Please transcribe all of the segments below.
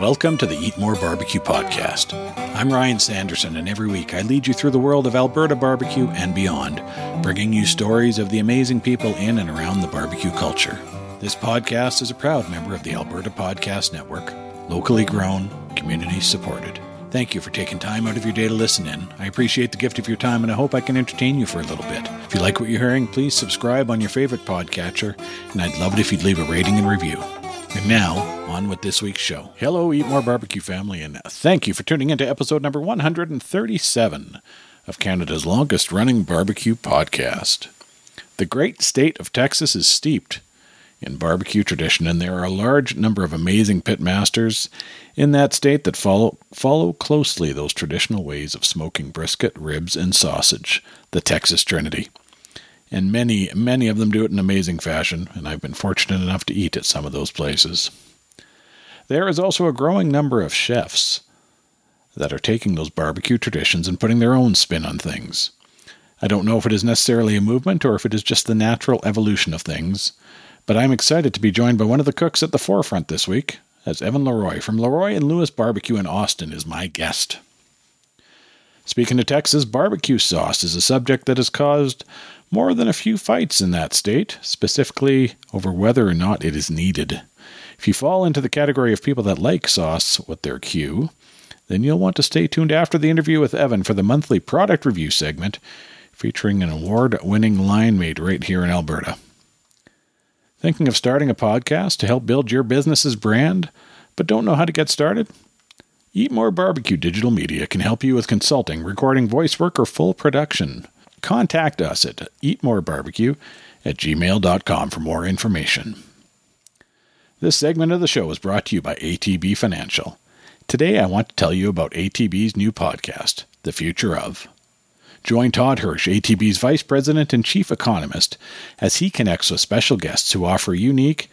Welcome to the Eat More Barbecue Podcast. I'm Ryan Sanderson, and every week I lead you through the world of Alberta barbecue and beyond, bringing you stories of the amazing people in and around the barbecue culture. This podcast is a proud member of the Alberta Podcast Network, locally grown, community supported. Thank you for taking time out of your day to listen in. I appreciate the gift of your time, and I hope I can entertain you for a little bit. If you like what you're hearing, please subscribe on your favorite podcatcher, and I'd love it if you'd leave a rating and review. And now, on with this week's show. Hello, Eat More Barbecue family, and thank you for tuning into episode number 137 of Canada's longest running barbecue podcast. The great state of Texas is steeped in barbecue tradition, and there are a large number of amazing pit masters in that state that follow follow closely those traditional ways of smoking brisket, ribs, and sausage, the Texas Trinity and many, many of them do it in amazing fashion, and I've been fortunate enough to eat at some of those places. There is also a growing number of chefs that are taking those barbecue traditions and putting their own spin on things. I don't know if it is necessarily a movement or if it is just the natural evolution of things, but I'm excited to be joined by one of the cooks at the forefront this week, as Evan LeRoy from LeRoy and Lewis Barbecue in Austin is my guest. Speaking of Texas, barbecue sauce is a subject that has caused more than a few fights in that state, specifically over whether or not it is needed. If you fall into the category of people that like sauce with their cue, then you'll want to stay tuned after the interview with Evan for the monthly product review segment featuring an award winning line made right here in Alberta. Thinking of starting a podcast to help build your business's brand, but don't know how to get started? Eat More Barbecue Digital Media can help you with consulting, recording voice work, or full production contact us at eatmorebarbecue at gmail.com for more information. This segment of the show is brought to you by ATB Financial. Today, I want to tell you about ATB's new podcast, The Future of. Join Todd Hirsch, ATB's Vice President and Chief Economist, as he connects with special guests who offer unique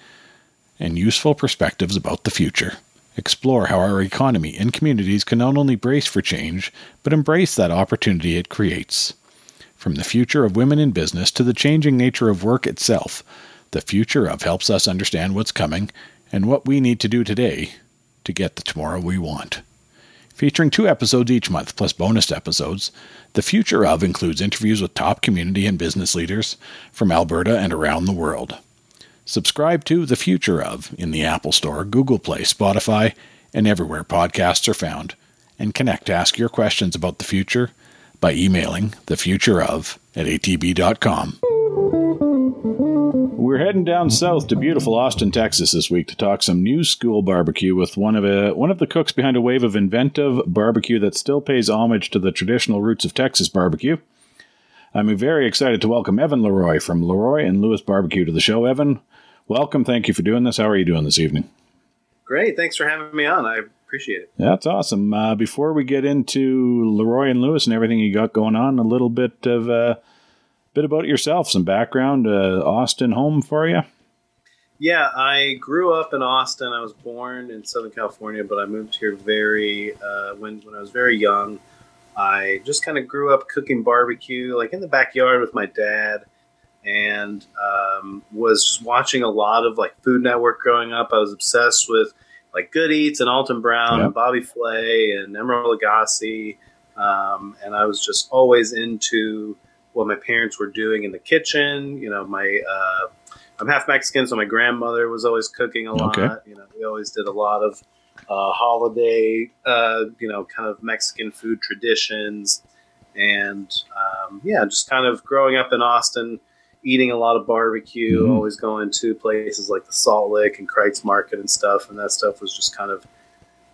and useful perspectives about the future. Explore how our economy and communities can not only brace for change, but embrace that opportunity it creates. From the future of women in business to the changing nature of work itself, the future of helps us understand what's coming and what we need to do today to get the tomorrow we want. Featuring two episodes each month plus bonus episodes, the future of includes interviews with top community and business leaders from Alberta and around the world. Subscribe to The Future of in the Apple Store, Google Play, Spotify, and everywhere podcasts are found, and connect to ask your questions about the future by emailing thefutureof at atb.com. We're heading down south to beautiful Austin, Texas this week to talk some new school barbecue with one of a, one of the cooks behind a wave of inventive barbecue that still pays homage to the traditional roots of Texas barbecue. I'm very excited to welcome Evan LeRoy from LeRoy and Lewis Barbecue to the show. Evan, welcome. Thank you for doing this. How are you doing this evening? Great. Thanks for having me on. I appreciate it. That's awesome. Uh, before we get into LeRoy and Lewis and everything you got going on, a little bit of a uh, bit about yourself, some background. Uh, Austin home for you. Yeah, I grew up in Austin. I was born in Southern California, but I moved here very uh, when when I was very young. I just kind of grew up cooking barbecue, like in the backyard with my dad, and um, was just watching a lot of like Food Network growing up. I was obsessed with like Good Eats and Alton Brown yep. and Bobby Flay and Emeril Lagasse. Um, and I was just always into what my parents were doing in the kitchen. You know, my uh, I'm half Mexican, so my grandmother was always cooking a lot. Okay. You know, we always did a lot of uh, holiday, uh, you know, kind of Mexican food traditions, and um, yeah, just kind of growing up in Austin eating a lot of barbecue, mm-hmm. always going to places like the Salt Lick and Kreuz Market and stuff, and that stuff was just kind of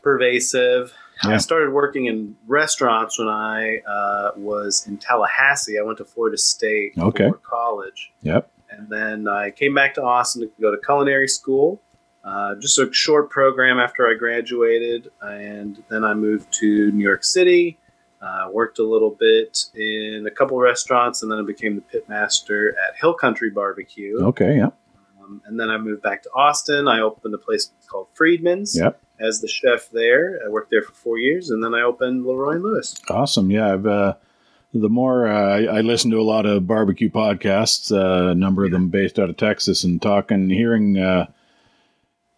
pervasive. Yeah. I started working in restaurants when I uh, was in Tallahassee. I went to Florida State okay. for college. Yep. And then I came back to Austin to go to culinary school. Uh, just a short program after I graduated, and then I moved to New York City uh, worked a little bit in a couple restaurants, and then I became the pit master at Hill Country Barbecue. Okay, yeah. Um, and then I moved back to Austin. I opened a place called Freedmen's. Yep. As the chef there, I worked there for four years, and then I opened Leroy and Lewis. Awesome, yeah. I've uh, the more uh, I, I, listen to a lot of barbecue podcasts, uh, a number of them based out of Texas, and talking, hearing uh,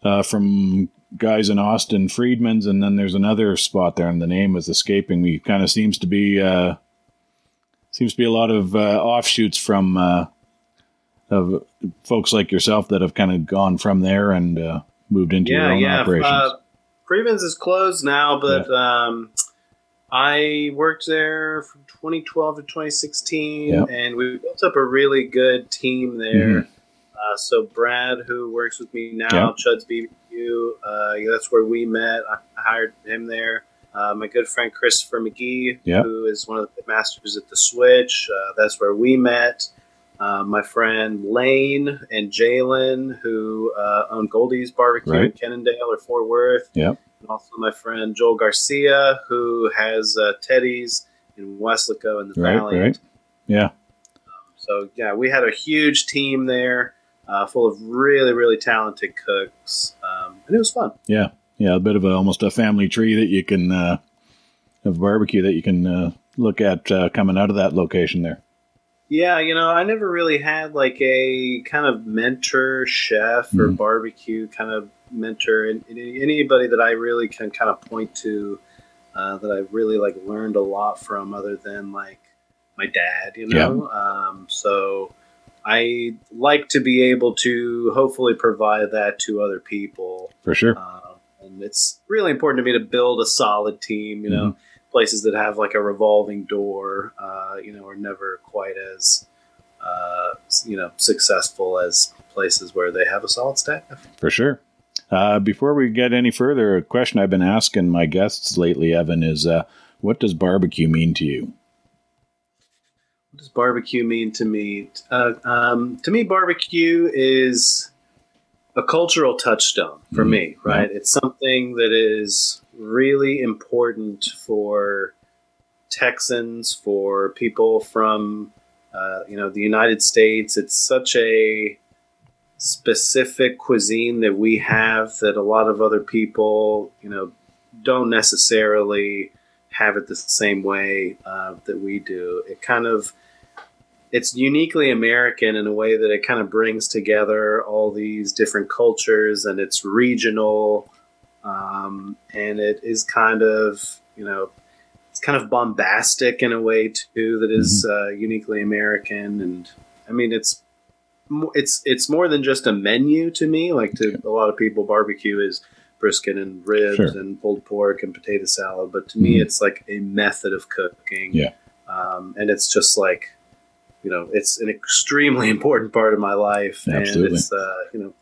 uh, from guys in Austin, Freedmen's, and then there's another spot there, and the name is escaping me. Kind of seems to be uh, seems to be a lot of uh, offshoots from uh, of folks like yourself that have kind of gone from there and uh, moved into your own yeah. operations. Uh, Freedmen's is closed now, but um, I worked there from 2012 to 2016, Yep. and we built up a really good team there. Mhm. Uh, so Brad, who works with me now, Yep. Chud's BBQ, uh, yeah, that's where we met. I hired him there. Uh, my good friend Christopher McGee, Yep. who is one of the masters at the Switch, uh, that's where we met. Uh, my friend Lane and Jalen, who uh, own Goldee's Barbecue in Right. Kennedale or Fort Worth. Yep. And also my friend Joel Garcia, who has uh, Teddy's in Weslaco in the Right, Valiant. right. Yeah. So yeah, we had a huge team there, uh, full of really, really talented cooks, and it was fun. Yeah, yeah, a bit of a, almost a family tree that you can uh, of barbecue that you can uh, look at uh, coming out of that location there. Yeah, you know, I never really had like a kind of mentor chef or Mhm. barbecue kind of mentor, and, and anybody that I really can kind of point to uh, that I really like learned a lot from, other than like my dad, you know. Um, so I like to be able to hopefully provide that to other people. For sure. Um, and it's really important to me to build a solid team. You know, Mm-hmm. places that have like a revolving door, uh, you know, are never quite as uh, you know successful as places where they have a solid staff. For sure. Uh, before we get any further, a question I've been asking my guests lately, Evan, is uh, what does barbecue mean to you? What does barbecue mean to me? Uh, um, to me, barbecue is a cultural touchstone for Mhm. me. Right? It's something that is really important for Texans, for people from uh, you know the United States. It's such a specific cuisine that we have that a lot of other people, you know, don't necessarily have it the same way uh, that we do. It kind of it's uniquely American in a way that it kind of brings together all these different cultures and it's regional um, and it is kind of you know it's kind of bombastic in a way too that is, uh, uniquely American and I mean it's it's it's more than just a menu to me like to a lot of people barbecue is brisket and ribs Sure. and pulled pork and potato salad but to me Mhm. it's like a method of cooking Yeah. um, and it's just like you know it's an extremely important part of my life Absolutely. and it's uh, you know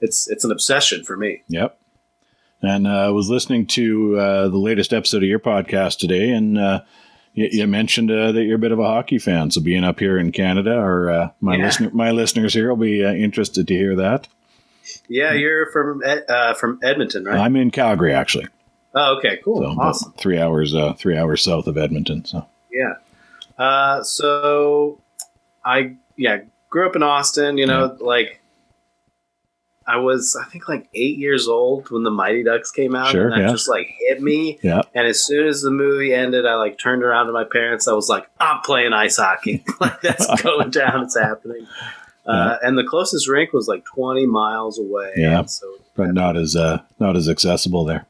it's it's an obsession for me Yep. And uh, I was listening to uh, the latest episode of your podcast today, and uh, you, you mentioned uh, that you're a bit of a hockey fan. So being up here in Canada, or uh, my Yeah. listener, my listeners here will be uh, interested to hear that. yeah you're from uh, from edmonton right I'm in Calgary, actually. oh okay cool So awesome three hours, uh, three hours south of Edmonton. So Yeah. Uh, so I yeah grew up in Austin. You know, like I was I think like eight years old when the Mighty Ducks came out, Sure, and that yeah. just like hit me. yeah, And as soon as the movie ended, I like turned around to my parents. I was like, I'm playing ice hockey. like that's going down. It's happening. Uh, and the closest rink was like 20 miles away. Yeah. So but not as uh, not as accessible there.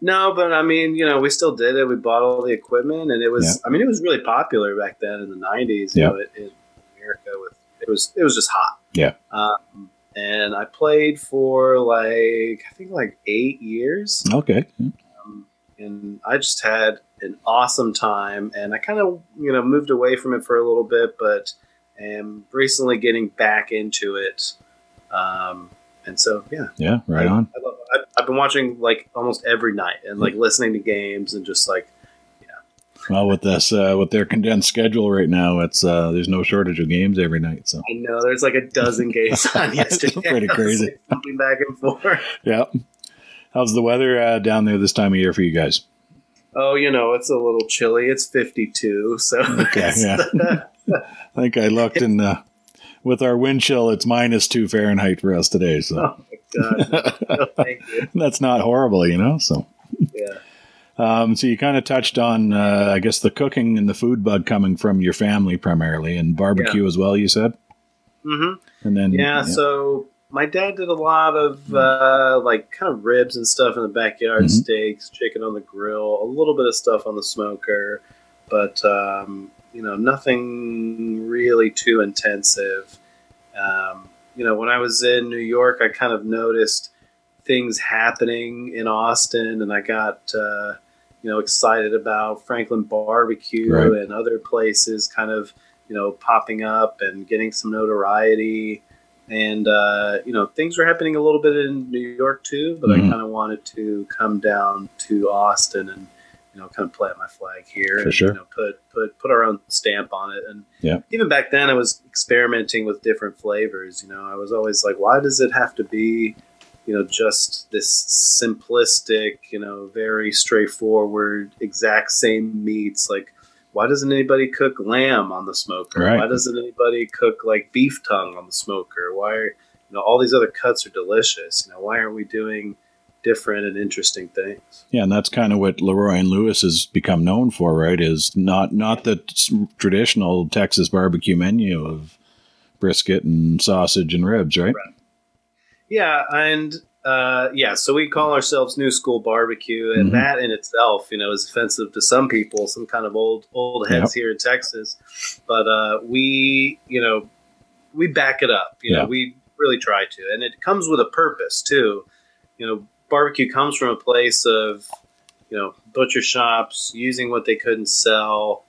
No, but I mean, you know, we still did it. We bought all the equipment, and it was. I mean, it was really popular back then in the '90s. You Yeah. know, in, in America, with it was it was just hot. Yeah. Um, and I played for like I think like eight years, Okay, um, and I just had an awesome time. And I kind of you know moved away from it for a little bit, but am recently getting back into it. Um, and so yeah, yeah, right I- on. I I've been watching like almost every night and like listening to games and just like Well, with this, uh, with their condensed schedule right now, it's uh, there's no shortage of games every night. So I know there's like a dozen games on yesterday. pretty crazy. jumping back and forth. yeah. How's the weather uh, down there this time of year for you guys? Oh, you know it's a little chilly. It's 52, so Okay, yeah. I think I looked and uh, with our wind chill, it's minus two Fahrenheit for us today. So oh my god, no, thank you. that's not horrible, you know. So, Yeah. Um, so you kind of touched on, uh, I guess, the cooking and the food bug coming from your family primarily, and barbecue as well. You said, hmm and then Yeah, So my dad did a lot of mm-hmm. uh, like kind of ribs and stuff in the backyard, mm-hmm. steaks, chicken on the grill, a little bit of stuff on the smoker, but um, you know nothing really too intensive. Um, you know, when I was in New York, I kind of noticed things happening in Austin, and I got uh, you know excited about Franklin Barbecue right. and other places, kind of you know popping up and getting some notoriety and uh, you know things were happening a little bit in New York too, but mm-hmm. I kind of wanted to come down to Austin and you know kind of plant my flag here For and sure. you know, put put put our own stamp on it. And yeah. even back then, I was experimenting with different flavors. You know, I was always like, why does it have to be you know just this simplistic, you know, very straightforward, exact same meats like why doesn't anybody cook lamb on the smoker? Right. Why doesn't anybody cook like beef tongue on the smoker? Why are, you know all these other cuts are delicious? You know why aren't we doing different and interesting things? Yeah, and that's kind of what LeRoy and Lewis has become known for, right? Is not not the traditional Texas barbecue menu of brisket and sausage and ribs, right? right. Yeah, and uh, yeah, so we call ourselves New School Barbecue, and mm-hmm. that in itself, you know, is offensive to some people, some kind of old old heads yep. here in Texas. But uh, we, you know, we back it up. You know, we really try to, and it comes with a purpose too. You know, barbecue comes from a place of, you know, butcher shops using what they couldn't sell,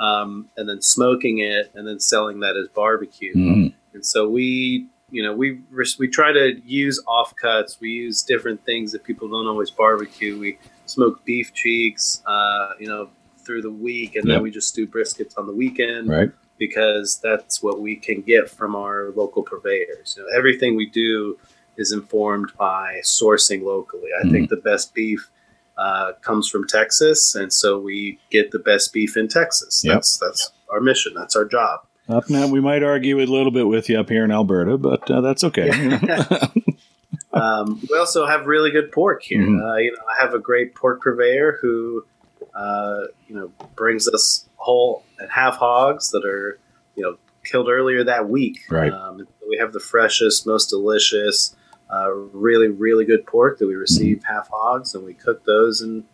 um, and then smoking it, and then selling that as barbecue. Mm-hmm. And so we you know, we we try to use offcuts. We use different things that people don't always barbecue. We smoke beef cheeks, uh, you know, through the week, and yep. then we just do briskets on the weekend, right? Because that's what we can get from our local purveyors. You know, everything we do is informed by sourcing locally. I mm-hmm. think the best beef uh, comes from Texas, and so we get the best beef in Texas. Yep. That's that's our mission. That's our job. Up now, we might argue a little bit with you up here in Alberta, but uh, that's okay. um, we also have really good pork here. Mm-hmm. Uh, you know, I have a great pork purveyor who, uh, you know, brings us whole and half hogs that are, you know, killed earlier that week. Right. Um, we have the freshest, most delicious, uh, really, really good pork that we receive mm-hmm. half hogs, and we cook those and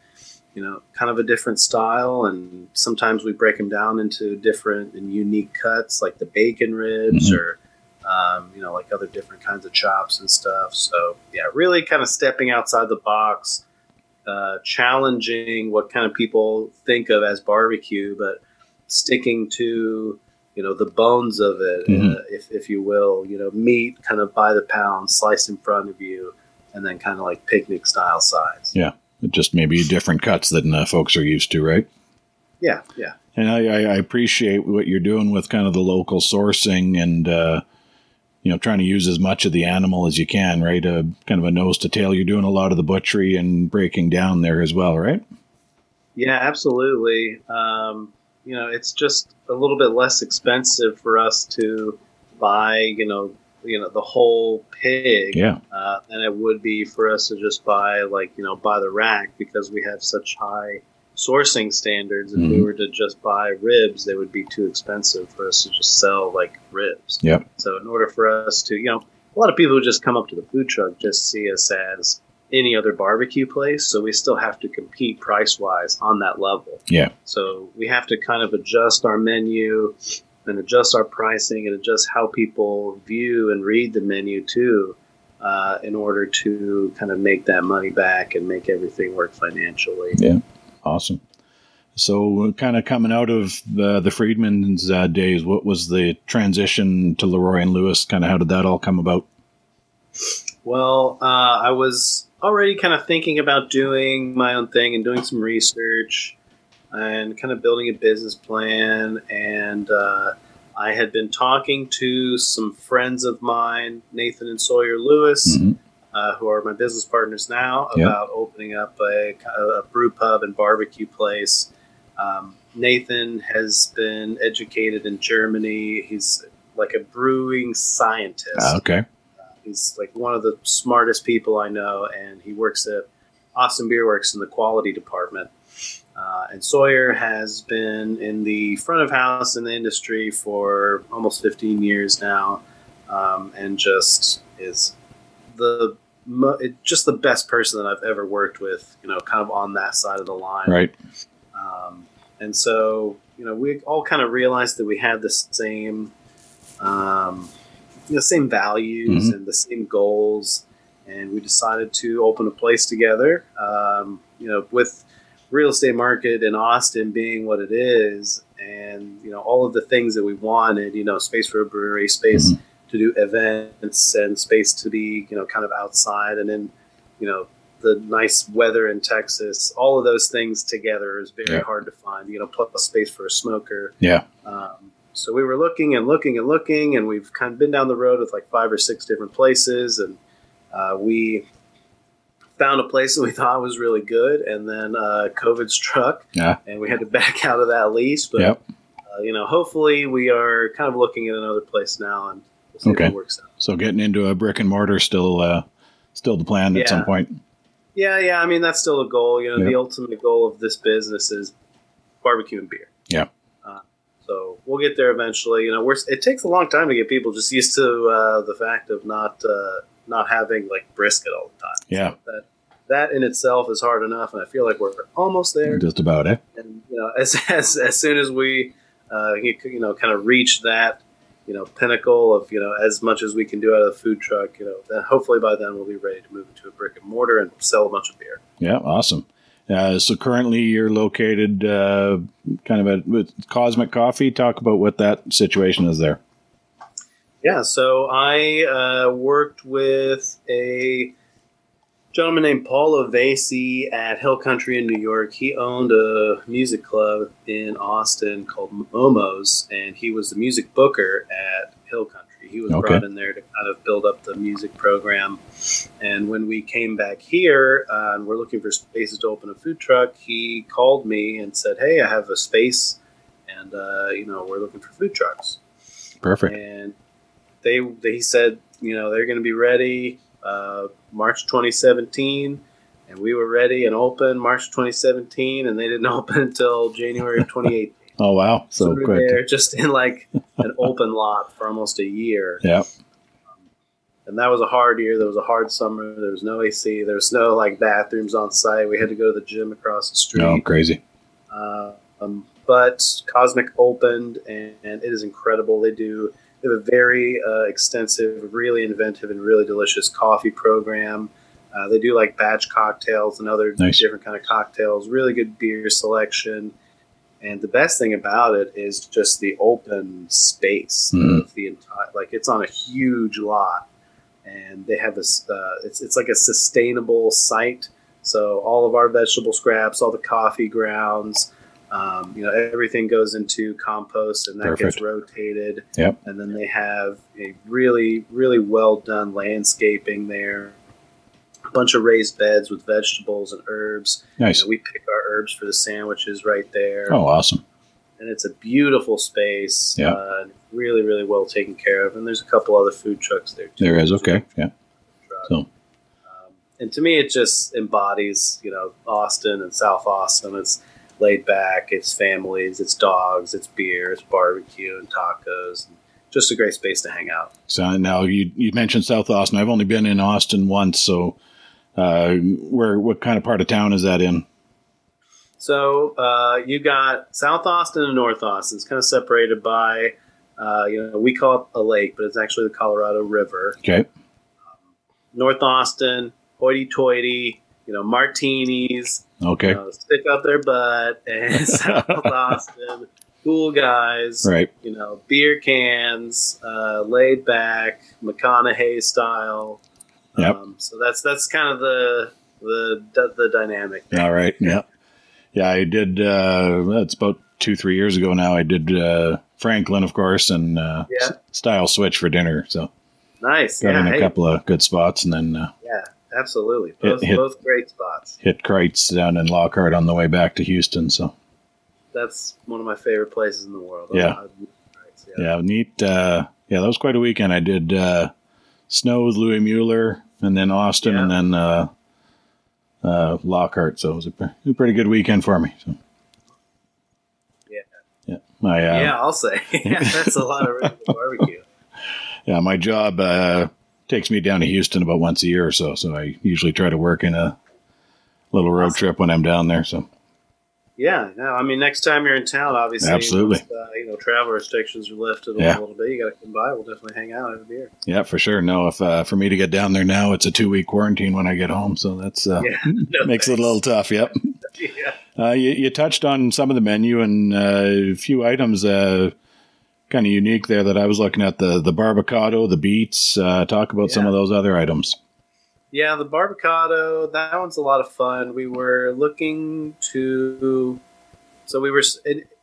you know, kind of a different style. And sometimes we break them down into different and unique cuts, like the bacon ribs mm-hmm. or, um, you know, like other different kinds of chops and stuff. So, yeah, really kind of stepping outside the box, uh, challenging what kind of people think of as barbecue, but sticking to, you know, the bones of it, mm-hmm. uh, if, if you will, you know, meat kind of by the pound, sliced in front of you, and then kind of like picnic style sides. Yeah just maybe different cuts than uh, folks are used to, right? Yeah, yeah. And I, I, appreciate what you're doing with kind of the local sourcing and uh, you know trying to use as much of the animal as you can, right? Uh, kind of a nose to tail. You're doing a lot of the butchery and breaking down there as well, right? Yeah, absolutely. Um, you know, it's just a little bit less expensive for us to buy, you know, you know the whole pig yeah. uh, than it would be for us to just buy like you know buy the rack because we have such high sourcing standards. If mm-hmm. we were to just buy ribs, they would be too expensive for us to just sell like ribs. Yeah. So in order for us to you know a lot of people who just come up to the food truck just see us as any other barbecue place, so we still have to compete price wise on that level. Yeah. So we have to kind of adjust our menu and adjust our pricing and adjust how people view and read the menu too, uh, in order to kind of make that money back and make everything work financially. Yeah, awesome. So, kind of coming out of the, the Freedmen's uh, days, what was the transition to LeRoy and Lewis? Kind of how did that all come about? Well, uh, I was already kind of thinking about doing my own thing and doing some research and kind of building a business plan. And uh, I had been talking to some friends of mine, Nathan and Sawyer Lewis, mm-hmm. uh, who are my business partners now, yep. about opening up a, a, brew pub and barbecue place. Um, Nathan has been educated in Germany. He's like a brewing scientist. Uh, okay. Uh, he's like one of the smartest people I know, and he works at Austin Beer Works in the quality department. Uh, and Sawyer has been in the front of house in the industry for almost 15 years now, um, and just is the mo- it, just the best person that I've ever worked with. You know, kind of on that side of the line. Right. Um, and so, you know, we all kind of realized that we had the same, um, the same values Mhm. and the same goals, and we decided to open a place together. Um, you know, with real estate market in Austin being what it is, and you know all of the things that we wanted. You know, space for a brewery, space Mhm. to do events, and space to be you know kind of outside, and then you know the nice weather in Texas. All of those things together is very Yeah. hard to find. You know, plus space for a smoker. Yeah. Um, so we were looking and looking and looking, and we've kind of been down the road with like five or six different places, and uh, we found a place that we thought was really good, and then uh, COVID struck, Yeah. and we had to back out of that lease. But Yep. uh, you know, hopefully, we are kind of looking at another place now, and we'll see Okay. if it works out. So getting into a brick and mortar still uh, still the plan at some point. Yeah, yeah. I mean, that's still a goal. You know, Yeah. the ultimate goal of this business is barbecue and beer. Yeah. Uh, so we'll get there eventually. You know, we're, it takes a long time to get people just used to uh, the fact of not uh, not having like brisket all the time. Yeah. That that in itself is hard enough, and I feel like we're almost there. Just about it. And you know, as as, as soon as we uh, you, you know kind of reach that you know pinnacle of you know as much as we can do out of the food truck, you know, then hopefully by then we'll be ready to move into a brick and mortar and sell a bunch of beer. Yeah, awesome. Uh, so currently you're located uh, kind of at with Cosmic Coffee. Talk about what that situation is there. Yeah, so I uh, worked with a gentleman named Paul Ovasi at Hill Country in New York. He owned a music club in Austin called Momo's, and he was the music booker at Hill Country. He was Okay. brought in there to kind of build up the music program. And when we came back here uh, and we're looking for spaces to open a food truck, he called me and said, "Hey, I have a space, and uh, you know we're looking for food trucks." Perfect. and they they said you know they're going to be ready uh, March 2017, and we were ready and open March 2017, and they didn't open until January of 2018. Oh wow, so we were quick. there just in like an open lot for almost a year, Yeah, and that was a hard year. There was a hard summer. There was no AC. There was no like bathrooms on site. We had to go to the gym across the street. no crazy. Uh, um, but Cosmic opened, and, and it is incredible. They do they have a very uh, extensive, really inventive, and really delicious coffee program. Uh, they do like batch cocktails and other Nice. different kind of cocktails. Really good beer selection, and the best thing about it is just the open space Mhm. of the entire. Like it's on a huge lot, and they have this. Uh, it's it's like a sustainable site. So all of our vegetable scraps, all the coffee grounds, um, you know, everything goes into compost and that Perfect. gets rotated. Yep. And then they have a really, really well done landscaping there. A bunch of raised beds with vegetables and herbs. You Nice. know, we pick our herbs for the sandwiches right there. Oh, awesome. And it's a beautiful space. Yeah. Uh, really, really well taken care of. And there's a couple other food trucks there too. There is okay. Yeah. So Um, and to me, it just embodies, you know, Austin and South Austin. It's laid back, it's families, it's dogs, it's beer, it's barbecue and tacos. And just a great space to hang out. So now you you mentioned South Austin. I've only been in Austin once. So uh, where what kind of part of town is that in? So uh, you got South Austin and North Austin. It's kind of separated by, uh, you know, we call it a lake, but it's actually the Colorado River. Okay. North Austin, hoity-toity, you know, martinis, Okay. you know, stick up their butt, and South Austin, cool guys, Right. you know, beer cans, uh, laid back, McConaughey style. Yep. Um, so that's that's kind of the the the dynamic. All right. Yeah. Yeah. I did. Uh, that's about two three years ago now. I did uh, Franklin, of course, and uh, Yeah. S- Stiles Switch for dinner. So Nice. got yeah. in a hey, couple of good spots, and then uh, yeah. Absolutely. Both hit- both great spots. hit Kreuz down in Lockhart on the way back to Houston. So That's one of my favorite places in the world. Yeah. I- yeah. yeah, neat. Uh, yeah, that was quite a weekend. I did uh, Snow with Louie Mueller, and then Austin, Yeah. and then uh, uh, Lockhart. So it was a, pre- a pretty good weekend for me. So Yeah. yeah, my uh, Yeah, I'll say. yeah, that's a lot of really good barbecue. yeah, my job uh, takes me down to Houston about once a year or so. So I usually try to work in a little road Awesome. trip when I'm down there. So Yeah, no, I mean, next time you're in town, obviously, Absolutely. once, uh, you know, travel restrictions are lifted a Yeah. little bit. You got to come by. We'll definitely hang out, have a beer. yeah, for sure. No, if uh, for me to get down there now, it's a two week quarantine when I get home. So that's uh, Yeah, no makes it a little tough. Yep. yeah. Uh, you, you touched on some of the menu and uh, a few items uh, kind of unique there that I was looking at the the barbacado, the beets. Uh, talk about some of those other items. Yeah, the barbacado, that one's a lot of fun. We were looking to, so we were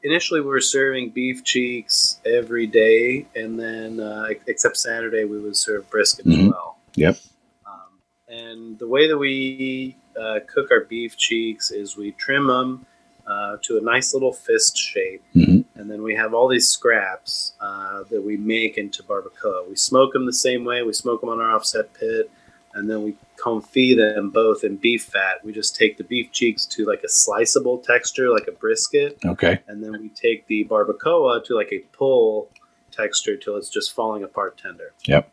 initially we were serving beef cheeks every day, and then uh, except Saturday we would serve brisket as Mhm. well. Yep. Um, and the way that we uh, cook our beef cheeks is we trim them uh, to a nice little fist shape, Mhm. and then we have all these scraps uh, that we make into barbacoa. We smoke them the same way. We smoke them on our offset pit, and then we confit them both in beef fat. We just take the beef cheeks to like a sliceable texture, like a brisket, Okay. and then we take the barbacoa to like a pull texture till it's just falling apart tender. Yep.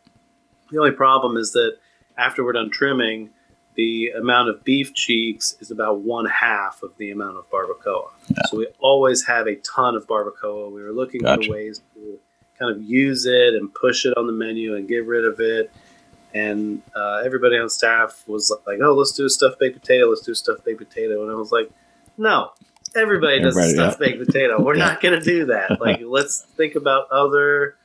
The only problem is that after we're done trimming, the amount of beef cheeks is about one half of the amount of barbacoa. So we always have a ton of barbacoa. We were looking Gotcha. for ways to kind of use it and push it on the menu and get rid of it. And uh, everybody on staff was like, "Oh, let's do a stuffed baked potato. Let's do a stuffed baked potato." And I was like, "No, everybody does a Everybody, stuffed baked potato. We're Yeah. not going to do that. Like, let's think about other,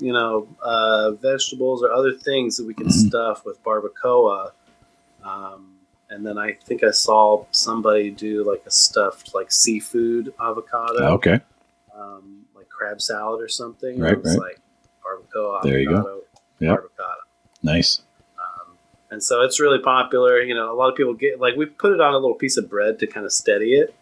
you know, uh, vegetables or other things that we can Mhm. stuff with barbacoa." Um, and then I think I saw somebody do like a stuffed like seafood avocado Okay. um, like crab salad or something. Right, was right. like barbacoa, There you go. barbacoa. Nice. Um, and so it's really popular. You know, a lot of people get like we put it on a little piece of bread to kind of steady it.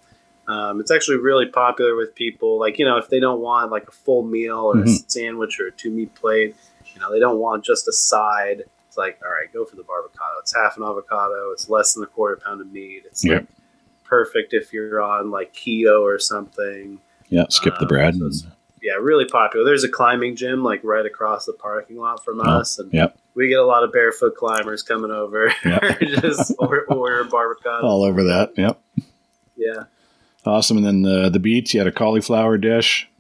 Um, it's actually really popular with people. Like you know, if they don't want like a full meal or a Mhm. sandwich or a two meat plate, you know, they don't want just a side. It's like, all right, go for the barbacoa. It's half an avocado. It's less than a quarter pound of meat. It's Yep. like perfect if you're on like keto or something. Yeah. Skip the Um, bread. so and- yeah, really popular. There's a climbing gym like right across the parking lot from Oh, us, and yep. we get a lot of barefoot climbers coming over, Yep. just or, order barbacoa. all over that. Yep. Yeah, Awesome. And then the the beets. You had a cauliflower dish.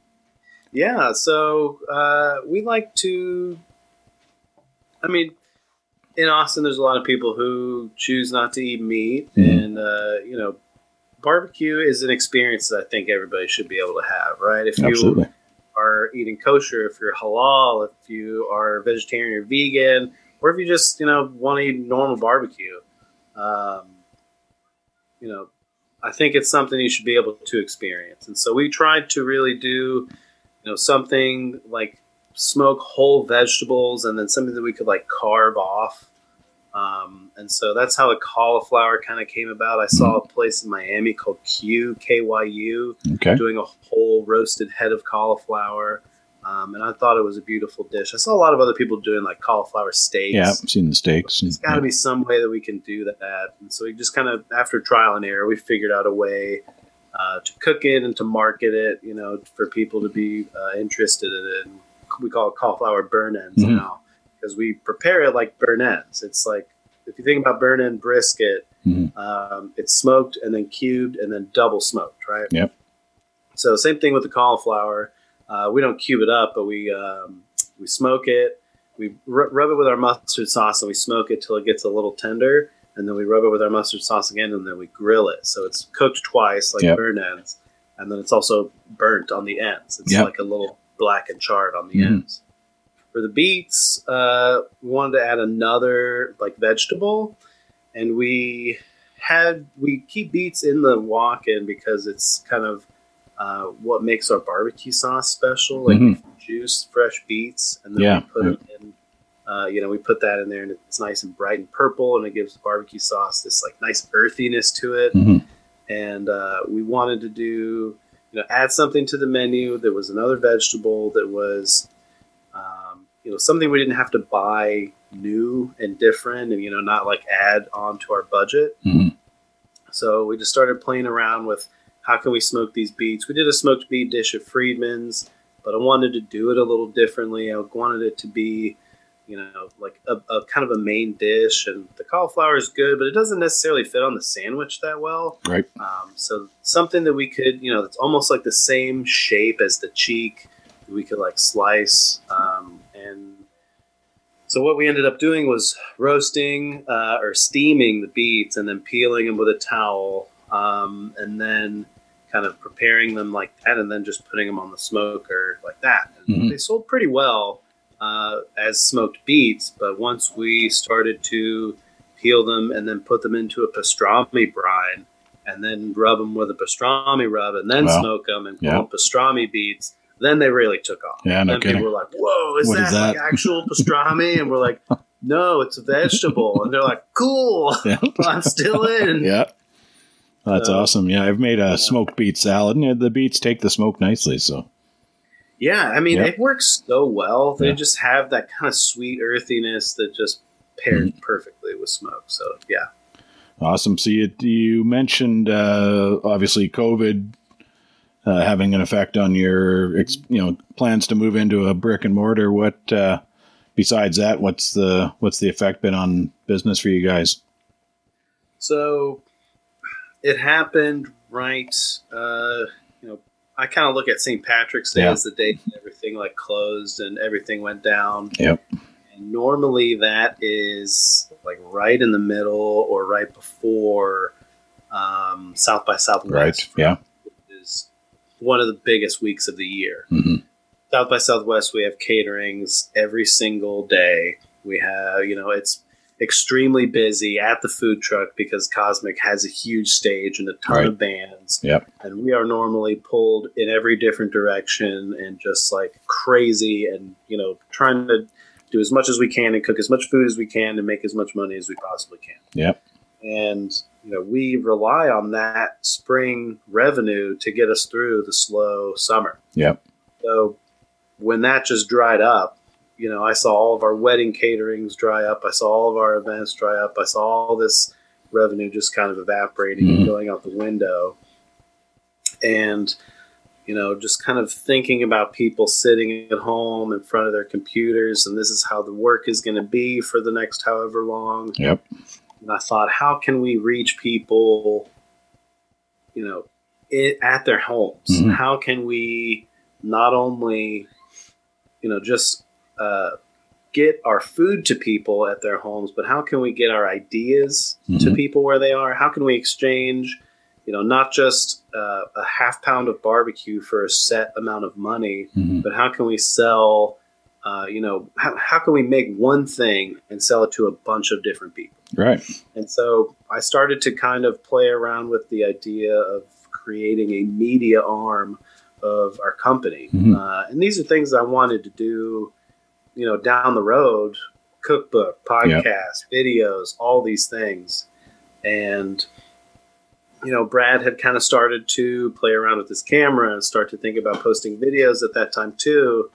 yeah. So uh, we like to. I mean, in Austin, there's a lot of people who choose not to eat meat, Mhm. and uh, you know, barbecue is an experience that I think everybody should be able to have, right? If you Absolutely. are eating kosher, if you're halal, if you are vegetarian or vegan, or if you just you know want to eat normal barbecue, um, you know, I think it's something you should be able to experience. And so we tried to really do, you know, something like smoke whole vegetables and then something that we could like carve off. Um, and so that's how the cauliflower kind of came about. I saw a place in Miami called Q K Y U Okay. doing a whole roasted head of cauliflower. Um, and I thought it was a beautiful dish. I saw a lot of other people doing like cauliflower steaks. Yeah. I've seen the steaks. There's got to be some way that we can do that. And so we just kind of, after trial and error, we figured out a way uh, to cook it and to market it, you know, for people to be uh, interested in it. And we call it cauliflower burn ends Mhm. now because we prepare it like burn ends. It's like, if you think about burn end brisket, Mhm. um, it's smoked and then cubed and then double smoked, right? Yep. So same thing with the cauliflower. Uh, we don't cube it up, but we um, we smoke it. We r- rub it with our mustard sauce and we smoke it till it gets a little tender, and then we rub it with our mustard sauce again, and then we grill it. So it's cooked twice, like Yep. burn ends, and then it's also burnt on the ends. It's Yep. like a little black and charred on the Mhm. ends. For the beets, uh, we wanted to add another like vegetable, and we had we keep beets in the walk-in because it's kind of uh, what makes our barbecue sauce special. Like we juice fresh beets and then Yeah, we put yeah. it in. Uh, you know, we put that in there, and it's nice and bright and purple, and it gives the barbecue sauce this like nice earthiness to it. Mhm. And uh, we wanted to do, you know, add something to the menu. There was another vegetable that was, um, you know, something we didn't have to buy new and different, and you know, not like add on to our budget. Mhm. So we just started playing around with how can we smoke these beets. We did a smoked beet dish at Freedmen's, but I wanted to do it a little differently. I wanted it to be you know, like a, a, kind of a main dish. And the cauliflower is good, but it doesn't necessarily fit on the sandwich that well. Right. Um, so something that we could, you know, it's almost like the same shape as the cheek. We could like slice. Um, and so what we ended up doing was roasting uh, or steaming the beets and then peeling them with a towel. Um, and then kind of preparing them like that and then just putting them on the smoker like that. Mhm. They sold pretty well uh, as smoked beets, but once we started to peel them and then put them into a pastrami brine and then rub them with a pastrami rub and then Wow. smoke them and call Yeah. them pastrami beets, then they really took off. Yeah, no then kidding. people were like, "Whoa, is What that, is that?" like actual pastrami?" and we're like, "No, it's a vegetable." And they're like, "Cool, Yeah. I'm still in." yeah. That's So- awesome. Yeah, I've made a Yeah. smoked beet salad, and the beets take the smoke nicely. So Yeah, I mean, Yeah. it works so well. They Yeah. just have that kind of sweet earthiness that just pairs Mm-hmm. perfectly with smoke. So, yeah. awesome. So you you mentioned uh, obviously COVID uh, having an effect on your ex, you know plans to move into a brick and mortar. What uh, besides that? What's the what's the effect been on business for you guys? So it happened right, uh, I kind of look at St. Patrick's Day Yeah. as the day that everything like closed and everything went down. Yep. And normally that is like right in the middle or right before um, South by Southwest. Right. Yeah. Is one of the biggest weeks of the year. hmm South by Southwest, we have caterings every single day. We have, you know, it's extremely busy at the food truck because Cosmic has a huge stage and a ton Right. of bands. Yep. And we are normally pulled in every different direction and just like crazy and, you know, trying to do as much as we can and cook as much food as we can and make as much money as we possibly can. Yep. And, you know, we rely on that spring revenue to get us through the slow summer. Yep. So when that just dried up, you know, I saw all of our wedding caterings dry up. I saw all of our events dry up. I saw all this revenue just kind of evaporating Mhm. and going out the window. And, you know, just kind of thinking about people sitting at home in front of their computers and this is how the work is going to be for the next however long. Yep. And I thought, how can we reach people, you know, it, at their homes? Mhm. How can we not only, you know, just uh, get our food to people at their homes, but how can we get our ideas to Mhm. people where they are? How can we exchange, you know, not just uh, a half pound of barbecue for a set amount of money, hmm but how can we sell, uh, you know, how, how can we make one thing and sell it to a bunch of different people? Right. And so I started to kind of play around with the idea of creating a media arm of our company. Mhm. Uh, and these are things I wanted to do, you know, down the road cookbook, podcast, videos, all these things. And, you know, Brad had kind of started to play around with his camera and start to think about posting videos at that time too.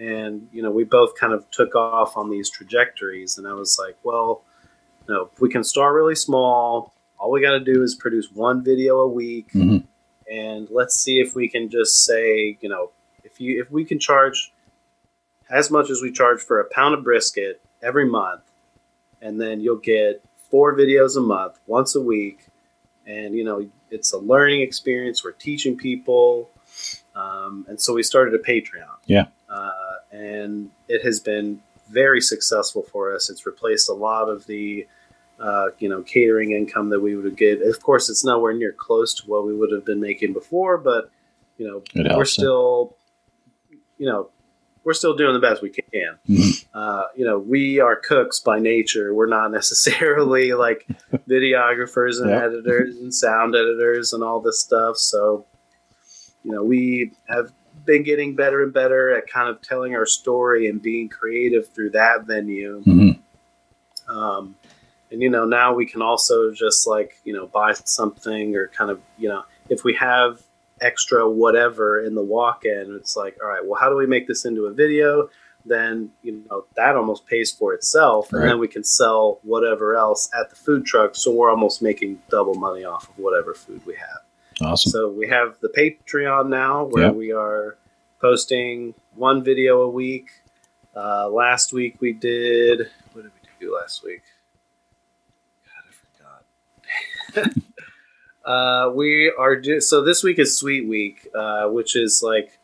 And, you know, we both kind of took off on these trajectories. And I was like, well, you know, we can start really small. All we got to do is produce one video a week, Mhm. and let's see if we can just say, you know, if you if we can charge as much as we charge for a pound of brisket every month, and then you'll get four videos a month, once a week, and you know, it's a learning experience. We're teaching people, um, and so we started a Patreon. Yeah. uh, and it has been very successful for us. It's replaced a lot of the uh, you know catering income that we would get. Of course, it's nowhere near close to what we would have been making before, but you know It we're still you know we're still doing the best we can. Mhm. Uh, you know, we are cooks by nature. We're not necessarily like videographers and Yeah. editors and sound editors and all this stuff. So, you know, we have been getting better and better at kind of telling our story and being creative through that venue. Mhm. Um, and you know, now we can also just like you know buy something or kind of you know if we have extra whatever in the walk-in, it's like all right, well, how do we make this into a video? Then you know that almost pays for itself, and Right. then we can sell whatever else at the food truck. So we're almost making double money off of whatever food we have. Awesome. So we have the Patreon now where we are posting one video a week. Uh, last week we did. What did we do last week? God, I forgot. uh, we are do- so this week is Sweet Week, uh, which is like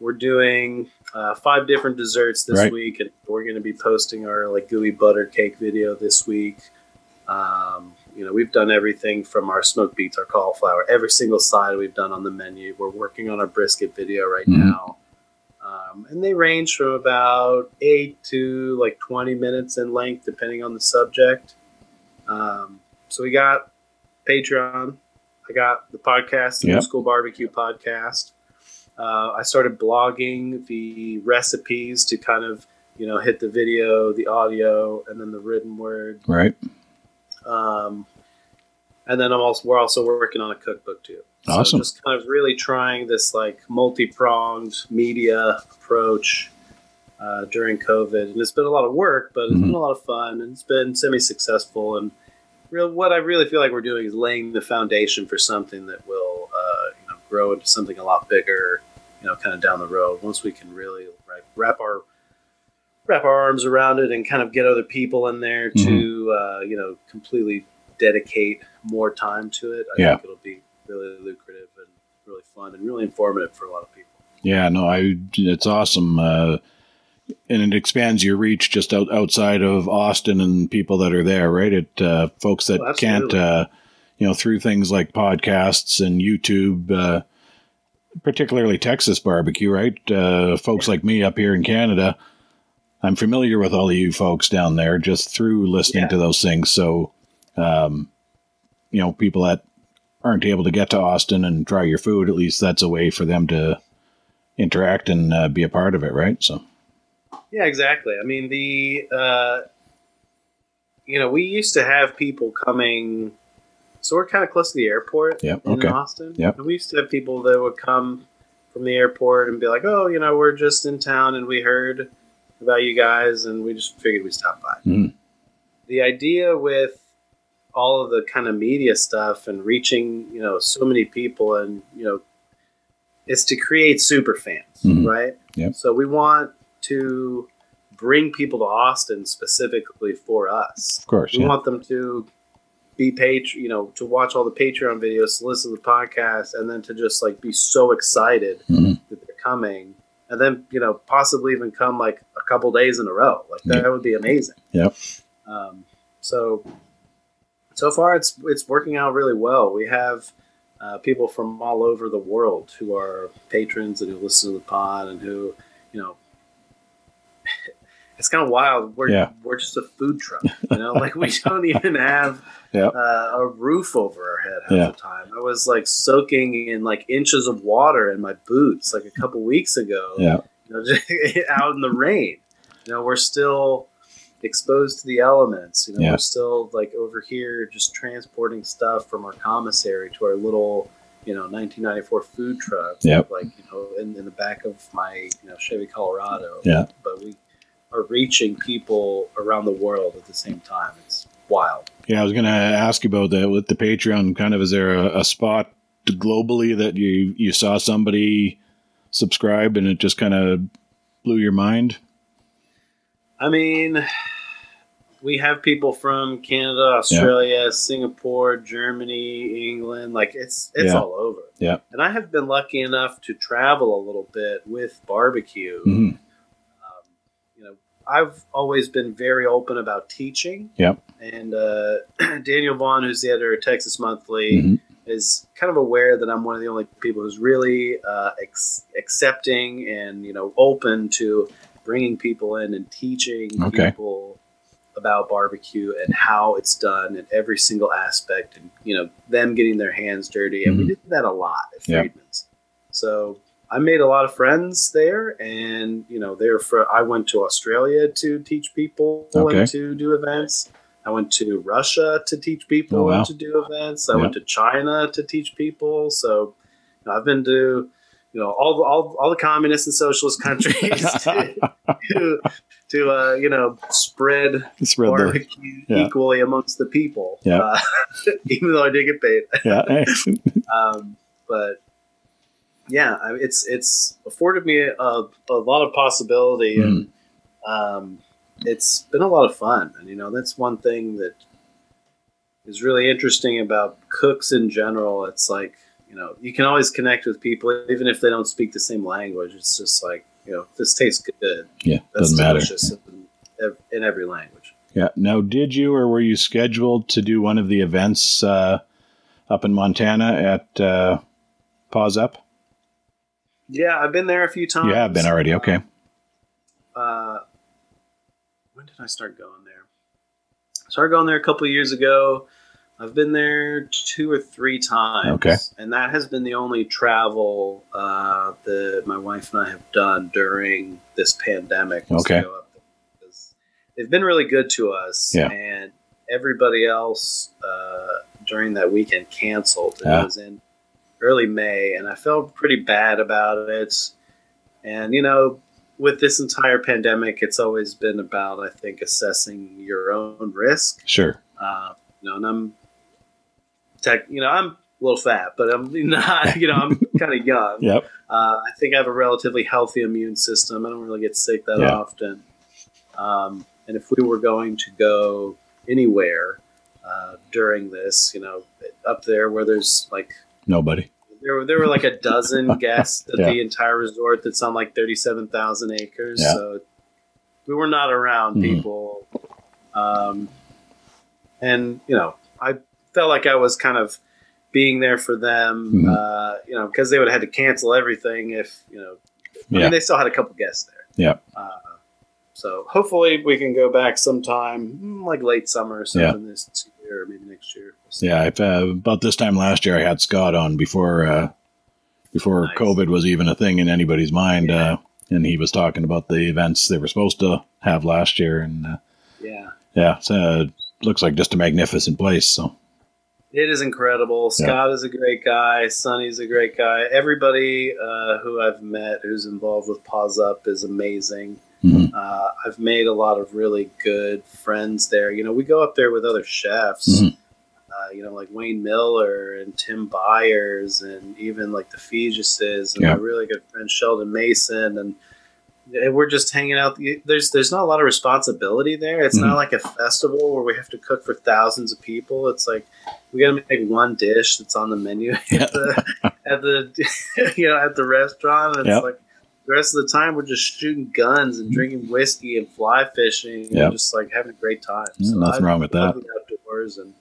we're doing uh, five different desserts this Right. week, and we're going to be posting our like gooey butter cake video this week. Um, you know, we've done everything from our smoked beets, our cauliflower, every single side we've done on the menu. We're working on our brisket video right Mhm. now. Um, and they range from about eight to like 20 minutes in length, depending on the subject. Um, so we got Patreon. I got the podcast, the Yep. New School Barbecue podcast. Uh, I started blogging the recipes to kind of, you know, hit the video, the audio, and then the written word. Right. Um, and then I'm also we're also working on a cookbook too. Awesome. So just kind of really trying this like multi-pronged media approach uh, during COVID, and it's been a lot of work, but it's Mhm. been a lot of fun, and it's been semi-successful. And real, what I really feel like we're doing is laying the foundation for something that will, uh, you know, grow into something a lot bigger. You know, kind of down the road once we can really wrap our wrap our arms around it and kind of get other people in there to uh, you know completely dedicate more time to it. I Yeah. think it'll be really lucrative and really fun and really informative for a lot of people. Yeah, no, I it's awesome, uh, and it expands your reach just out, outside of Austin and people that are there, right? It uh, folks that Oh, can't, uh, you know, through things like podcasts and YouTube, uh, particularly Texas barbecue, right? Uh, folks like me up here in Canada, I'm familiar with all of you folks down there just through listening Yeah. to those things. So, um, you know, people that aren't able to get to Austin and try your food, at least that's a way for them to interact and uh, be a part of it, right? So, Yeah, exactly. I mean, the uh, you know we used to have people coming. So we're kind of close to the airport Yep, in okay. Austin. Yep. And we used to have people that would come from the airport and be like, "Oh, you know, we're just in town and we heard about you guys, and we just figured we'd stop by." Mhm. The idea with all of the kind of media stuff and reaching, you know, so many people, and you know, is to create super fans, Mhm. right? Yep. So we want to bring people to Austin specifically for us. of course, We yeah. want them to be page, you know, to watch all the Patreon videos, to listen to the podcast, and then to just like be so excited Mhm. that they're coming, and then you know possibly even come like a couple days in a row. Like that Yeah. would be amazing. Yep. Um, so so far, it's it's working out really well. We have. Uh, people from all over the world who are patrons and who listen to the pod and who, you know, it's kind of wild. We're Yeah. we're just a food truck, you know, like we don't even have Yep. uh, a roof over our head half Yeah. the time. I was like soaking in like inches of water in my boots like a couple weeks ago. Yeah. You know, just out in the rain. You know, we're still exposed to the elements. You know, Yeah. we're still like over here just transporting stuff from our commissary to our little, you know, 1994 food truck. Yep. Like, you know, in, in the back of my, you know, Chevy Colorado. Yeah. But we are reaching people around the world at the same time. It's wild. Yeah, I was going to ask you about that with the Patreon. Kind of, is there a, a spot globally that you you saw somebody subscribe and it just kind of blew your mind? I mean, we have people from Canada, Australia, Singapore, Germany, England. Like it's it's Yeah. all over. Yeah. And I have been lucky enough to travel a little bit with barbecue. hmm Um, know, I've always been very open about teaching. Yep. And uh, Daniel Vaughn, who's the editor of Texas Monthly, Mhm. is kind of aware that I'm one of the only people who's really uh, ex- accepting and you know open to bringing people in and teaching Okay. people about barbecue and how it's done and every single aspect, and you know them getting their hands dirty, and we Mhm. did that a lot at Yeah. Freedmen's. So I made a lot of friends there, and you know they're for. I went to Australia to teach people Okay. and to do events. I went to Russia to teach people Oh, wow. and to do events. I went to China to teach people. So you know, I've been to you know all the, all, all the communist and socialist countries to to, to uh, you know spread Spread barbecue yeah. equally amongst the people. Yeah. Uh, even though I did get paid yeah. um, but yeah, it's it's afforded me a, a lot of possibility, and um, it's been a lot of fun, and you know that's one thing that is really interesting about cooks in general. It's like you know you can always connect with people even if they don't speak the same language. It's just like you know this tastes good. Yeah, That's doesn't matter. delicious in, in every language. Yeah. Now, did you or were you scheduled to do one of the events uh, up in Montana at uh, Paws Up? Yeah, I've been there a few times. Yeah, I've been already. Okay. uh, when did I start going there? I started going there a couple of years ago. I've been there two or three times. Okay. And that has been the only travel uh, that my wife and I have done during this pandemic. Okay. go up there They've been really good to us. Yeah. And everybody else uh, during that weekend canceled. And Yeah. It was in early May, and I felt pretty bad about it. And, you know, with this entire pandemic, it's always been about, I think, assessing your own risk. Sure. Uh, you know, and I'm tech, you know, I'm a little fat, but I'm not, you know, I'm kind of young. Yep. Uh, I think I have a relatively healthy immune system. I don't really get sick that Yeah. often. Um, and if we were going to go anywhere uh, during this, you know, up there where there's like Nobody. there were there were like a dozen guests at Yeah. the entire resort that's on like thirty seven thousand acres. Yeah. So we were not around Mhm. people. Um, and you know, I felt like I was kind of being there for them. Mhm. Uh, you know, because they would have had to cancel everything if you know. I Yeah. mean, they still had a couple guests there. Yeah. Uh, so hopefully we can go back sometime, mm, like late summer or something this year, or maybe next year. Yeah. Uh, about this time last year, I had Scott on before uh, before Nice. COVID was even a thing in anybody's mind, Yeah. uh, and he was talking about the events they were supposed to have last year, and uh, yeah. yeah, it's, uh, looks like just a magnificent place. So It is incredible. Yeah. Scott is a great guy. Sonny's a great guy. Everybody uh, who I've met who's involved with Paws Up is amazing. Mhm. Uh, I've made a lot of really good friends there. You know, we go up there with other chefs. Mhm. Uh, you know, like Wayne Mueller and Tim Byres, and even like the Feguses, and Yeah. my really good friend Sheldon Mason, and we're just hanging out. There's there's not a lot of responsibility there. It's Mhm. not like a festival where we have to cook for thousands of people. It's like we got to make one dish that's on the menu Yeah. at the at the you know at the restaurant. And Yep. It's like the rest of the time we're just shooting guns and drinking whiskey and fly fishing Yep. and just like having a great time. Yeah, nothing I wrong with that. outdoors and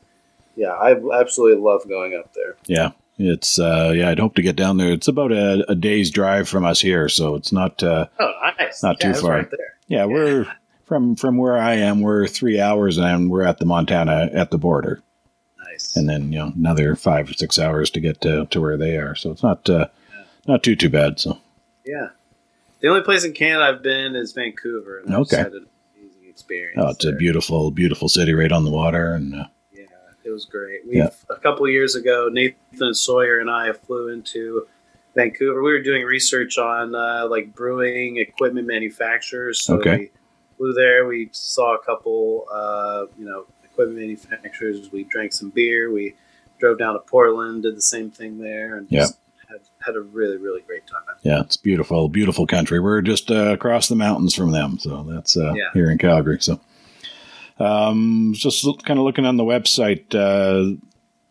yeah, I absolutely love going up there. yeah, it's uh, yeah. I'd hope to get down there. It's about a, a day's drive from us here, so it's not. Uh, Oh, nice! Not too far. Right there. yeah, we're from from where I am. We're three hours, and we're at the Montana at the border. Nice. and then you know another five or six hours to get to, to where they are. So it's not uh, not too too bad. So yeah, the only place in Canada I've been is Vancouver, and I've Okay. had an amazing experience. oh, it's a beautiful beautiful city right on the water, and uh, Yeah, it was great. We Yeah. a couple years ago, Nathan Sawyer and I flew into Vancouver. We were doing research on uh, like brewing equipment manufacturers. So Okay. we flew there. We saw a couple, uh, you know, equipment manufacturers. We drank some beer. We drove down to Portland, did the same thing there, and Yeah. just had, a really really great time. yeah, it's beautiful beautiful country. We're just uh, across the mountains from them, so that's uh, Yeah. here in Calgary. So um, just kind of looking on the website. Uh,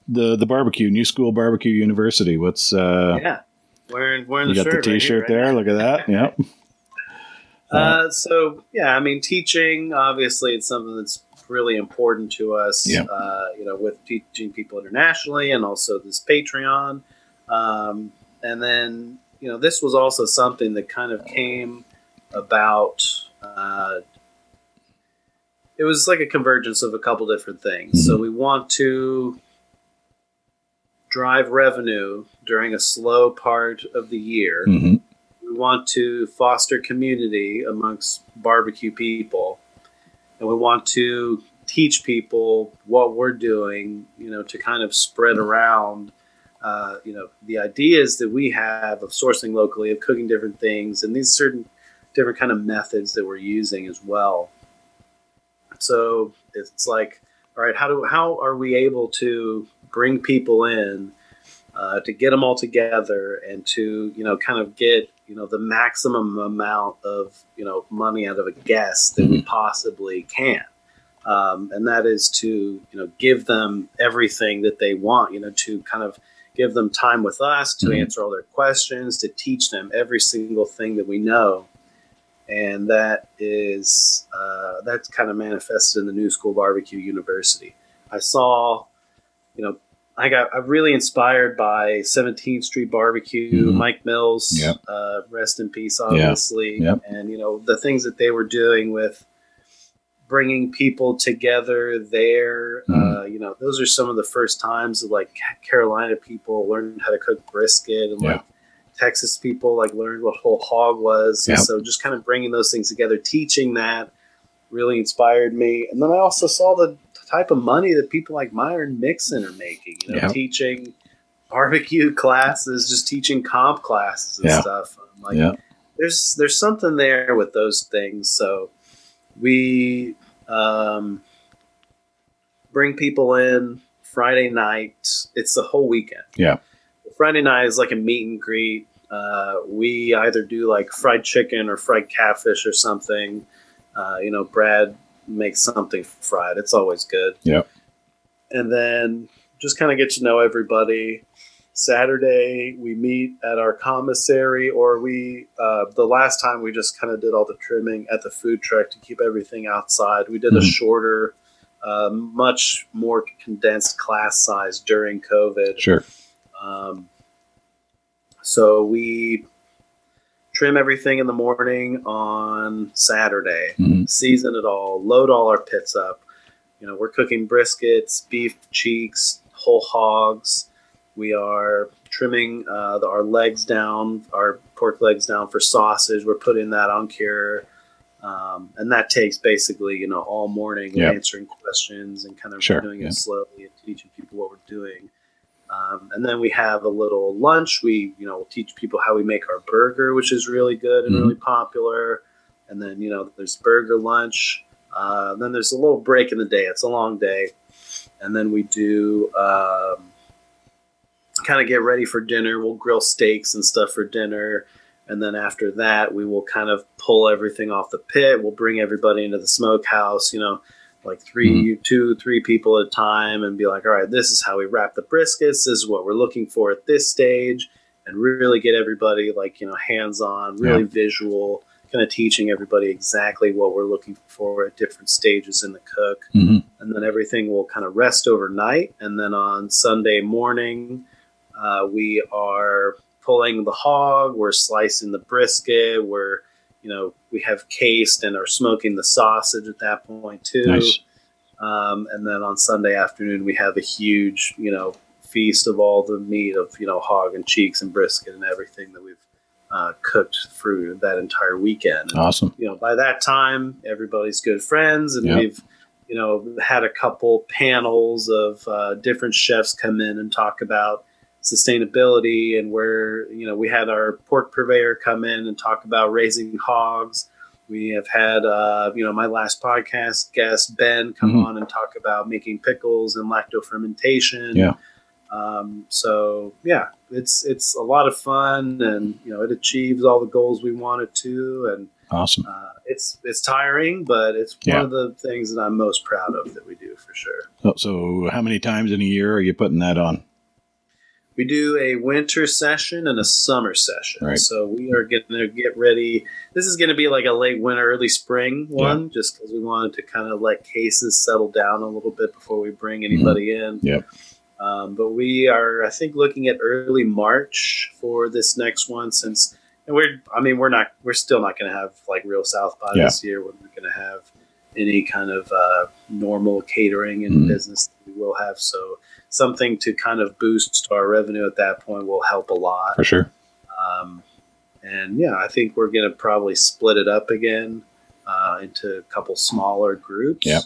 the the barbecue, New School Barbecue University. What's uh, yeah, wearing wearing you the got shirt the T-shirt here, right there? Look at that. Yep. Uh, so yeah, I mean, teaching obviously it's something that's really important to us. Yeah. Uh, you know, with teaching people internationally and also this Patreon, um, and then you know this was also something that kind of came about. Uh, it was like a convergence of a couple different things. So we want to drive revenue during a slow part of the year hmm we want to foster community amongst barbecue people and we want to teach people what we're doing you know to kind of spread around uh, you know the ideas that we have of sourcing locally of cooking different things and these certain different kind of methods that we're using as well so it's like all right how do how are we able to bring people in uh, to get them all together and to you know kind of get you know the maximum amount of you know money out of a guest that we Mm-hmm. possibly can um, and that is to you know give them everything that they want you know to kind of give them time with us to Mhm. answer all their questions to teach them every single thing that we know and that is uh, that's kind of manifested in the new school barbecue university i saw you know i got i'm really inspired by 17th street barbecue Mhm. mike mills Yep. uh, rest in peace obviously Yep. and you know the things that they were doing with bringing people together there Mhm. uh, you know those are some of the first times that like carolina people learned how to cook brisket and Yeah. like texas people like learned what whole hog was and Yep. so just kind of bringing those things together teaching that really inspired me and then i also saw the type of money that people like myron mixon are making you know Yep. teaching barbecue classes just teaching comp classes and Yeah. stuff I'm like there's there's something there with those things. So we um, bring people in Friday night. It's the whole weekend. Yeah. Friday night is like a meet and greet. Uh, we either do like fried chicken or fried catfish or something. Uh, you know, Brad makes something fried. It's always good. Yeah. And then just kind of get to know everybody. Saturday we meet at our commissary, or we uh, the last time we just kind of did all the trimming at the food truck to keep everything outside. We did a Mhm. shorter, uh, much more condensed class size during COVID. Sure. Um, so we trim everything in the morning on Saturday, Mhm. season it all, load all our pits up. You know, we're cooking briskets, beef cheeks, whole hogs. We are trimming uh, the, our legs down, our pork legs down for sausage. We're putting that on cure. Um, and that takes basically, you know, all morning Yeah. answering questions and kind of Sure, doing yeah. it slowly and teaching people what we're doing. Um, and then we have a little lunch. We, you know, we teach people how we make our burger, which is really good and Mhm. really popular. And then, you know, there's burger lunch. Uh, then there's a little break in the day. It's a long day. And then we do um, kind of get ready for dinner. We'll grill steaks and stuff for dinner. And then after that, we will kind of pull everything off the pit. We'll bring everybody into the smokehouse, you know, like 3 two, three people at a time, and be like, all right, this is how we wrap the briskets. This is what we're looking for at this stage. And really get everybody, like, you know, hands on, really visual, kind of teaching everybody exactly what we're looking for at different stages in the cook Mhm. and then everything will kind of rest overnight. And then on Sunday morning, uh, we are pulling the hog, we're slicing the brisket, we're you know we have cased and are smoking the sausage at that point too. Nice. Um, and then on Sunday afternoon, we have a huge you know feast of all the meat of you know hog and cheeks and brisket and everything that we've uh, cooked through that entire weekend. And Awesome. you know, by that time, everybody's good friends, and Yep. we've, you know, had a couple panels of uh, different chefs come in and talk about sustainability, and where you know we had our pork purveyor come in and talk about raising hogs. We have had, uh, you know, my last podcast guest Ben come Mhm. on and talk about making pickles and lacto fermentation. Yeah. Um, so yeah, it's it's a lot of fun, and you know, it achieves all the goals we wanted to, and Awesome. uh, it's it's tiring, but it's Yeah. one of the things that I'm most proud of that we do for sure. So, so how many times in a year are you putting that on? We do a winter session and a summer session. Right. So we are going to get ready. This is going to be like a late winter, early spring one, just because we wanted to kind of let cases settle down a little bit before we bring anybody in. Mm-hmm. Yep. Um, but we are, I think, looking at early March for this next one, since and we're, I mean, we're not, we're still not going to have like real South by Yeah. this year. We're not going to have any kind of uh, normal catering and Mhm. business that we will have. So something to kind of boost our revenue at that point will help a lot. For sure. Um, and yeah, I think we're going to probably split it up again uh, into a couple smaller groups. Yep.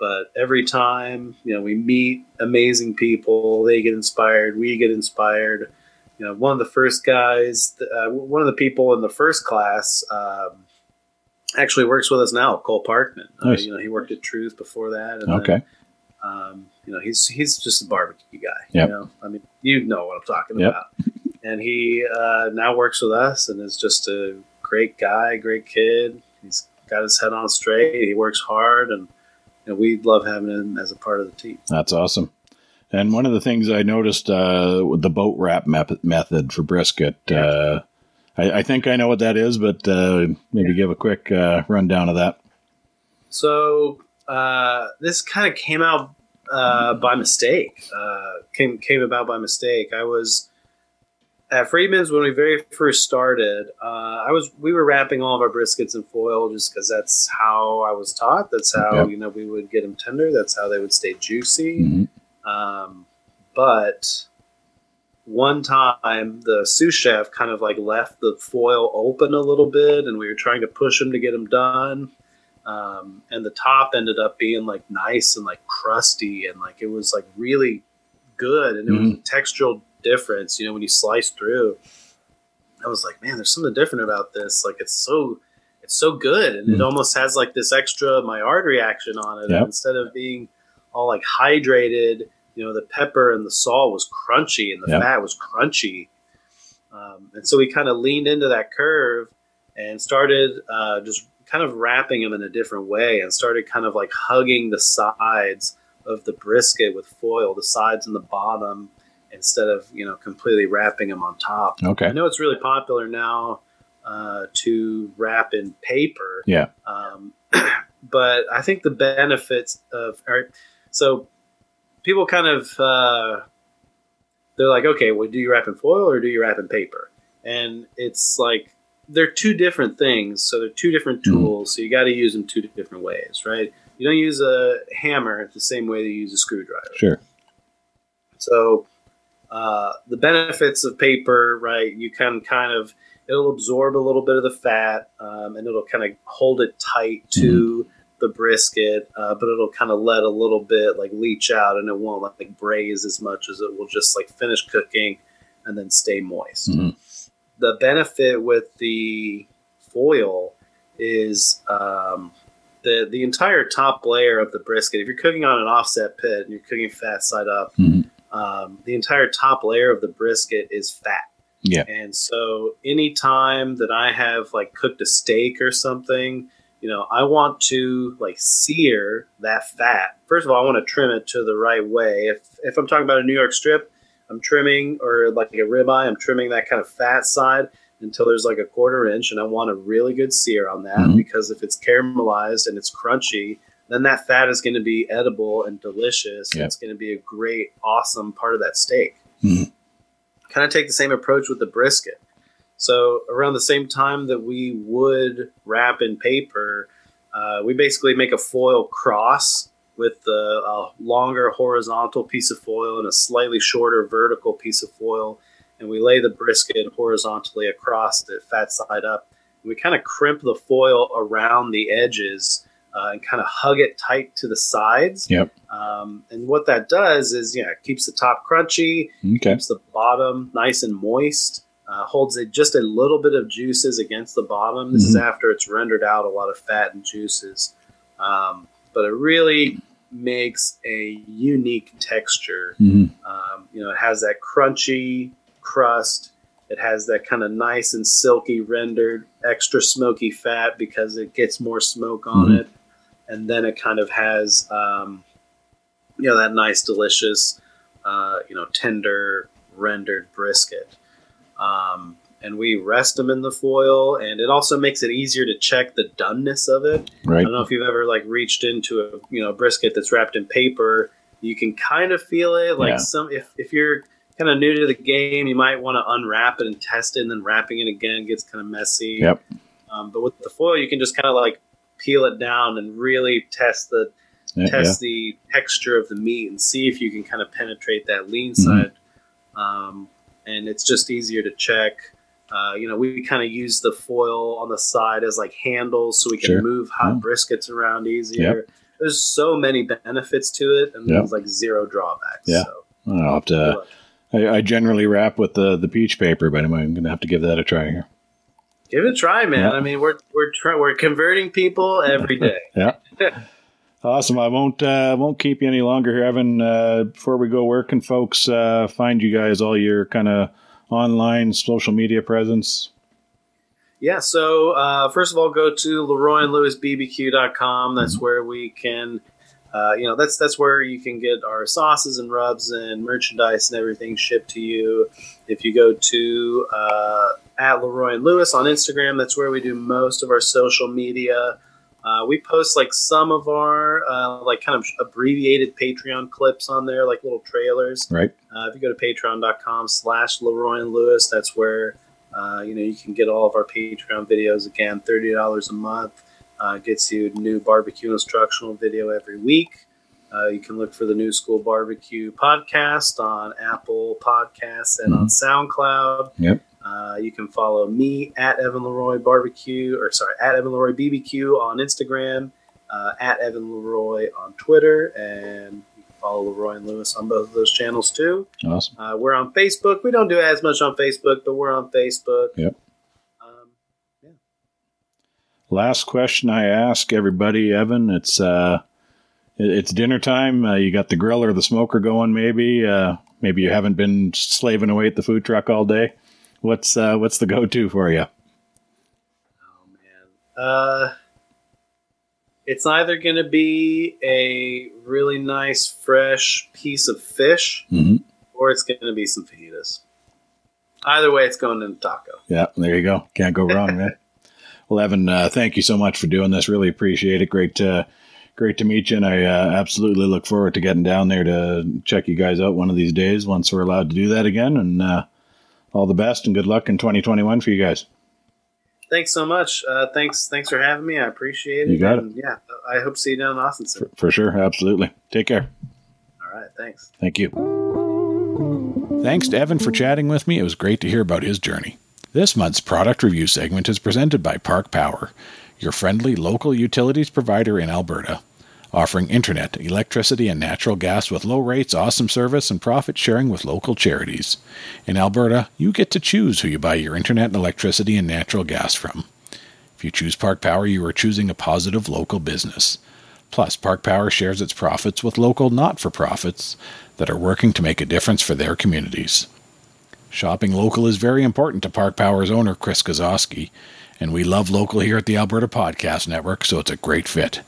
But every time, you know, we meet amazing people, they get inspired, we get inspired. You know, one of the first guys, uh, one of the people in the first class, um, actually works with us now, Cole Parkman. Uh, Nice. you know, he worked at Truth before that. And then, Okay. um, you know, he's he's just a barbecue guy. Yep. You know, I mean, you know what I'm talking Yep. about. and he uh, now works with us and is just a great guy, great kid. He's got his head on straight. He works hard, and you know, we love having him as a part of the team. That's awesome. And one of the things I noticed uh, with the boat wrap method for brisket, yeah. uh, I, I, think I know what that is, but uh, maybe yeah. give a quick uh, rundown of that. So uh, this kind of came out uh, by mistake. Uh, came came about by mistake. I was at Freedmen's when we very first started, uh, I was we were wrapping all of our briskets in foil just because that's how I was taught. That's how yep. you know we would get them tender. That's how they would stay juicy. Mm-hmm. Um, but one time the sous chef kind of like left the foil open a little bit, and we were trying to push him to get them done. Um, and the top ended up being like nice and like crusty, and like it was like really good, and it mm-hmm. was a textural difference. You know, when you slice through, I was like, man, there's something different about this. Like it's so it's so good, and mm. it almost has like this extra Maillard reaction on it. Yep. instead of being all like hydrated, you know, the pepper and the salt was crunchy, and the yep. fat was crunchy. Um, and so we kind of leaned into that curve and started uh, just kind of wrapping them in a different way, and started kind of like hugging the sides of the brisket with foil, the sides and the bottom instead of you know completely wrapping them on top. Okay. I know it's really popular now uh, to wrap in paper. Yeah. Um, but I think the benefits of right, so people kind of uh, they're like, okay, well, do you wrap in foil or do you wrap in paper? And it's like they're two different things, so they're two different mm-hmm. tools. Mm. So you got to use them two different ways, right? You don't use a hammer the same way that you use a screwdriver. Sure. So uh, the benefits of paper, right? You can kind of it'll absorb a little bit of the fat, um, and it'll kind of hold it tight to mm-hmm. the brisket, uh, but it'll kind of let a little bit like leach out, and it won't like braise as much as it will just like finish cooking and then stay moist. Mm-hmm. The benefit with the foil is um, the the entire top layer of the brisket. If you're cooking on an offset pit and you're cooking fat side up. Mm-hmm um, the entire top layer of the brisket is fat. Yeah. And so anytime that I have like cooked a steak or something, you know, I want to like sear that fat. First of all, I want to trim it to the right way. If if I'm talking about a New York strip, I'm trimming or like a ribeye, I'm trimming that kind of fat side until there's like a quarter inch, and I want a really good sear on that mm-hmm. because if it's caramelized and it's crunchy, then that fat is going to be edible and delicious. Yep. It's going to be a great, awesome part of that steak. Mm-hmm. Kind of take the same approach with the brisket. So around the same time that we would wrap in paper, uh, we basically make a foil cross with a longer horizontal piece of foil and a slightly shorter vertical piece of foil, and we lay the brisket horizontally across it, fat side up. And we kind of crimp the foil around the edges uh, and kind of hug it tight to the sides. Yep. Um, and what that does is, yeah, it keeps the top crunchy, okay. keeps the bottom nice and moist, uh, holds it just a little bit of juices against the bottom. This mm-hmm. is after it's rendered out a lot of fat and juices. Um, but it really makes a unique texture. Mm-hmm. Um, you know, it has that crunchy crust. It has that kind of nice and silky rendered, extra smoky fat because it gets more smoke on mm-hmm. it and then it kind of has um, you know that nice, delicious, uh, you know, tender rendered brisket. Um, and we rest them in the foil, and it also makes it easier to check the doneness of it. Right. I don't know if you've ever like reached into a you know brisket that's wrapped in paper. You can kind of feel it, like yeah. some if if you're kind of new to the game, you might want to unwrap it and test it, and then wrapping it again gets kind of messy. Yep. Um, but with the foil, you can just kind of like peel it down and really test the yeah, test yeah. the texture of the meat and see if you can kind of penetrate that lean mm-hmm. side. Um, and it's just easier to check. Uh, you know, we kind of use the foil on the side as like handles so we can sure. move hot briskets around easier. Yep. There's so many benefits to it, and yep. there's like zero drawbacks. Yeah, so, I'll have to. I, I, generally wrap with the the peach paper, but I'm going to have to give that a try here give it a try, man. I mean, we're we're try- we're converting people every day. yeah. Awesome. I won't uh, won't keep you any longer here, Evan. Uh, before we go, where can folks uh, find you guys? All your kind of online social media presence? Yeah, so uh, first of all, go to LeroyandLewisBBQ.com. That's mm-hmm. where we can, uh, you know, that's that's where you can get our sauces and rubs and merchandise and everything shipped to you. If you go to uh, at LeRoy and Lewis on Instagram, that's where we do most of our social media. Uh, we post like some of our uh, like kind of abbreviated Patreon clips on there, like little trailers. Right. Uh, if you go to patreon.com slash LeRoy and Lewis, that's where uh, you know you can get all of our Patreon videos. Again, thirty dollars a month uh, gets you new barbecue instructional video every week. Uh, you can look for the New School Barbecue podcast on Apple Podcasts and mm-hmm. on SoundCloud. Yep. Uh, you can follow me at Evan LeRoy Barbecue, or sorry, at Evan LeRoy BBQ on Instagram, uh, at Evan LeRoy on Twitter, and you can follow LeRoy and Lewis on both of those channels too. Awesome. Uh, we're on Facebook. We don't do as much on Facebook, but we're on Facebook. Yep. Um, yeah. Last question I ask everybody, Evan. It's uh, it's dinner time. Uh, you got the grill or the smoker going, maybe. Uh, maybe you haven't been slaving away at the food truck all day. What's uh, what's the go-to for you? Oh man, uh, it's either going to be a really nice fresh piece of fish, mm-hmm. or it's going to be some fajitas. Either way, it's going in the taco. Yeah, there you go. Can't go wrong, man. Well, Evan, uh, thank you so much for doing this. Really appreciate it. Great to great to meet you, and I uh, absolutely look forward to getting down there to check you guys out one of these days once we're allowed to do that again. And uh, all the best and good luck in 2021 for you guys. Thanks so much. Uh, thanks, thanks for having me. I appreciate it. You got and, it. Yeah, I hope to see you down in Austin soon. For, for sure, absolutely. Take care. All right, thanks. Thank you. Thanks to Evan for chatting with me. It was great to hear about his journey. This month's product review segment is presented by Park Power, your friendly local utilities provider in Alberta offering internet, electricity, and natural gas with low rates, awesome service, and profit sharing with local charities. In Alberta, you get to choose who you buy your internet, electricity, and natural gas from. If you choose Park Power, you are choosing a positive local business. Plus, Park Power shares its profits with local not for profits that are working to make a difference for their communities. Shopping local is very important to Park Power's owner, Chris Kozowski, and we love local here at the Alberta Podcast Network, so it's a great fit.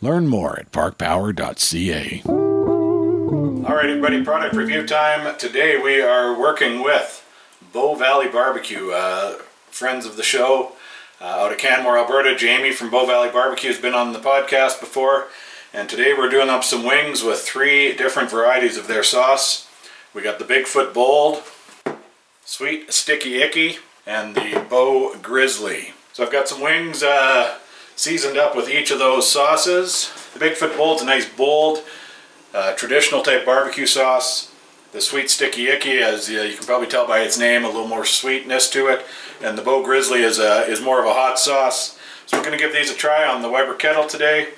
Learn more at parkpower.ca. All right, everybody, product review time. Today we are working with Bow Valley Barbecue, uh, friends of the show uh, out of Canmore, Alberta. Jamie from Bow Valley Barbecue has been on the podcast before, and today we're doing up some wings with three different varieties of their sauce. We got the Bigfoot Bold, Sweet Sticky Icky, and the Bow Grizzly. So I've got some wings. Uh, seasoned up with each of those sauces. The Bigfoot Bold's a nice bold, uh, traditional type barbecue sauce. The sweet sticky icky, as uh, you can probably tell by its name, a little more sweetness to it. And the Bow Grizzly is, a, is more of a hot sauce. So we're going to give these a try on the Weber kettle today.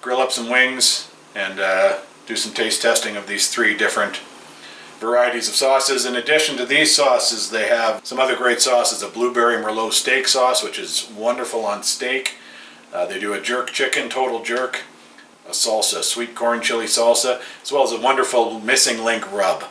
Grill up some wings and uh, do some taste testing of these three different varieties of sauces. In addition to these sauces, they have some other great sauces. A blueberry merlot steak sauce, which is wonderful on steak. Uh, they do a jerk chicken, total jerk, a salsa, sweet corn chili salsa, as well as a wonderful missing link rub.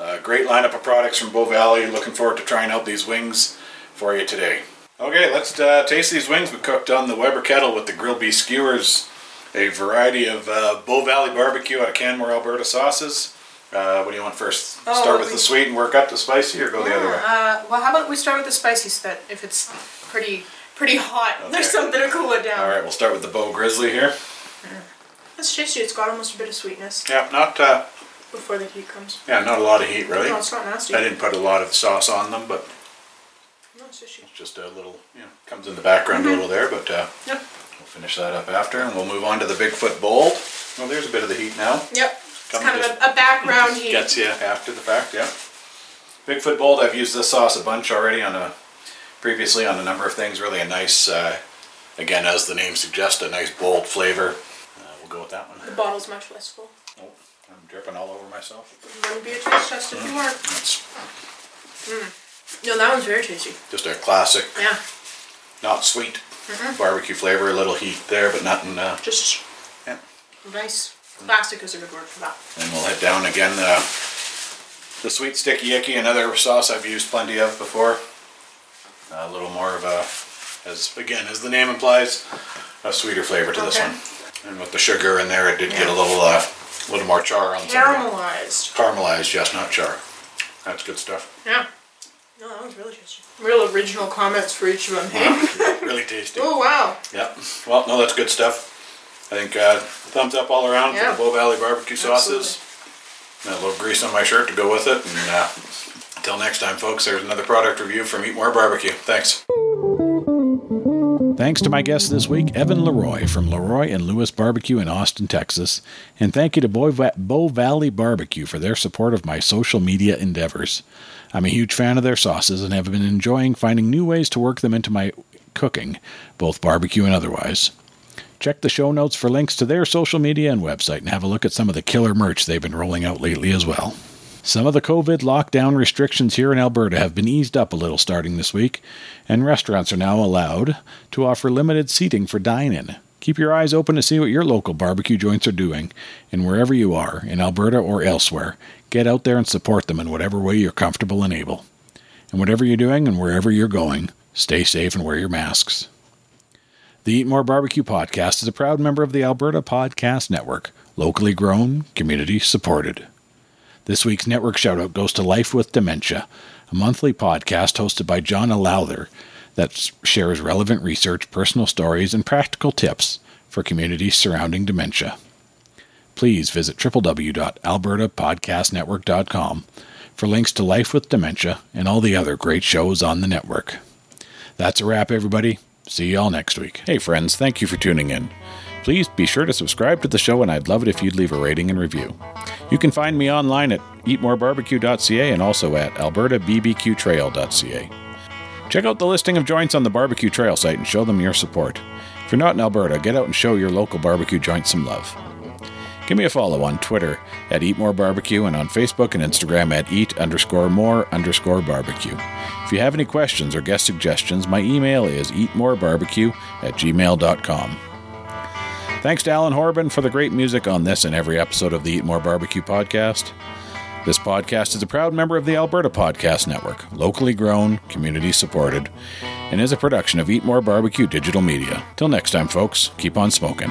Uh, great lineup of products from Bow Valley. Looking forward to trying out these wings for you today. Okay, let's uh, taste these wings we cooked on the Weber kettle with the grill beef skewers, a variety of uh, Bow Valley barbecue out of Canmore, Alberta sauces. Uh, what do you want first? Oh, start with we, the sweet and work up to spicy, or go yeah, the other way? Uh, well, how about we start with the spicy stuff if it's pretty pretty hot. Okay. There's something to cool it down. All right, we'll start with the Bow Grizzly here. That's tasty. It's got almost a bit of sweetness. Yeah, not. Uh, Before the heat comes. Yeah, not a lot of heat really. No, it's not nasty. I didn't put a lot of sauce on them, but. No, it's, it's just a little, you know, comes in the background mm-hmm. a little there, but uh, yep. we'll finish that up after, and we'll move on to the Bigfoot Bold. Well, there's a bit of the heat now. Yep. It's kind of a, a background heat. Gets you after the fact, yeah. Bigfoot Bold, I've used this sauce a bunch already on a previously on a number of things. Really a nice, uh, again, as the name suggests, a nice bold flavor. Uh, we'll go with that one. The bottle's much less full. Oh, I'm dripping all over myself. Be a taste test if you weren't. Mm. No, that one's very tasty. Just a classic. Yeah. Not sweet. Mm-hmm. Barbecue flavor, a little heat there, but nothing. Uh, Just yeah. nice. Classic is a good word for that. And we'll head down again. Uh, The sweet sticky icky, another sauce I've used plenty of before. A little more of a, as again as the name implies, a sweeter flavor to this Okay. one. And with the sugar in there, it did get a Yeah. little, uh, little more char on some of it. Caramelized. Caramelized, yes, not char. That's good stuff. Yeah. No, that was really tasty. Real original comments for each of them. Hey. really tasty. oh wow. Yep. Well, no, that's good stuff. I think uh, thumbs up all around Yeah. for the Bow Valley barbecue sauces. And a little grease on my shirt to go with it. And uh, until next time, folks, there's another product review from Eat More Barbecue. Thanks. Thanks to my guest this week, Evan LeRoy from LeRoy and Lewis Barbecue in Austin, Texas. And thank you to Bow, Va- Bow Valley Barbecue for their support of my social media endeavors. I'm a huge fan of their sauces and have been enjoying finding new ways to work them into my cooking, both barbecue and otherwise. Check the show notes for links to their social media and website and have a look at some of the killer merch they've been rolling out lately as well. Some of the COVID lockdown restrictions here in Alberta have been eased up a little starting this week, and restaurants are now allowed to offer limited seating for dine in. Keep your eyes open to see what your local barbecue joints are doing, and wherever you are, in Alberta or elsewhere, get out there and support them in whatever way you're comfortable and able. And whatever you're doing and wherever you're going, stay safe and wear your masks. The Eat More Barbecue podcast is a proud member of the Alberta Podcast Network, locally grown, community supported. This week's network shoutout goes to Life with Dementia, a monthly podcast hosted by Johnna Lowther that shares relevant research, personal stories, and practical tips for communities surrounding dementia. Please visit www.albertapodcastnetwork.com for links to Life with Dementia and all the other great shows on the network. That's a wrap, everybody. See you all next week. Hey, friends, thank you for tuning in. Please be sure to subscribe to the show, and I'd love it if you'd leave a rating and review. You can find me online at eatmorebarbecue.ca and also at albertabbqtrail.ca. Check out the listing of joints on the barbecue trail site and show them your support. If you're not in Alberta, get out and show your local barbecue joint some love. Give me a follow on Twitter at Eat More Barbecue and on Facebook and Instagram at Eat underscore more underscore barbecue. If you have any questions or guest suggestions, my email is eatmorebarbecue at gmail.com. Thanks to Alan Horban for the great music on this and every episode of the Eat More Barbecue podcast. This podcast is a proud member of the Alberta Podcast Network, locally grown, community supported, and is a production of Eat More Barbecue Digital Media. Till next time, folks, keep on smoking.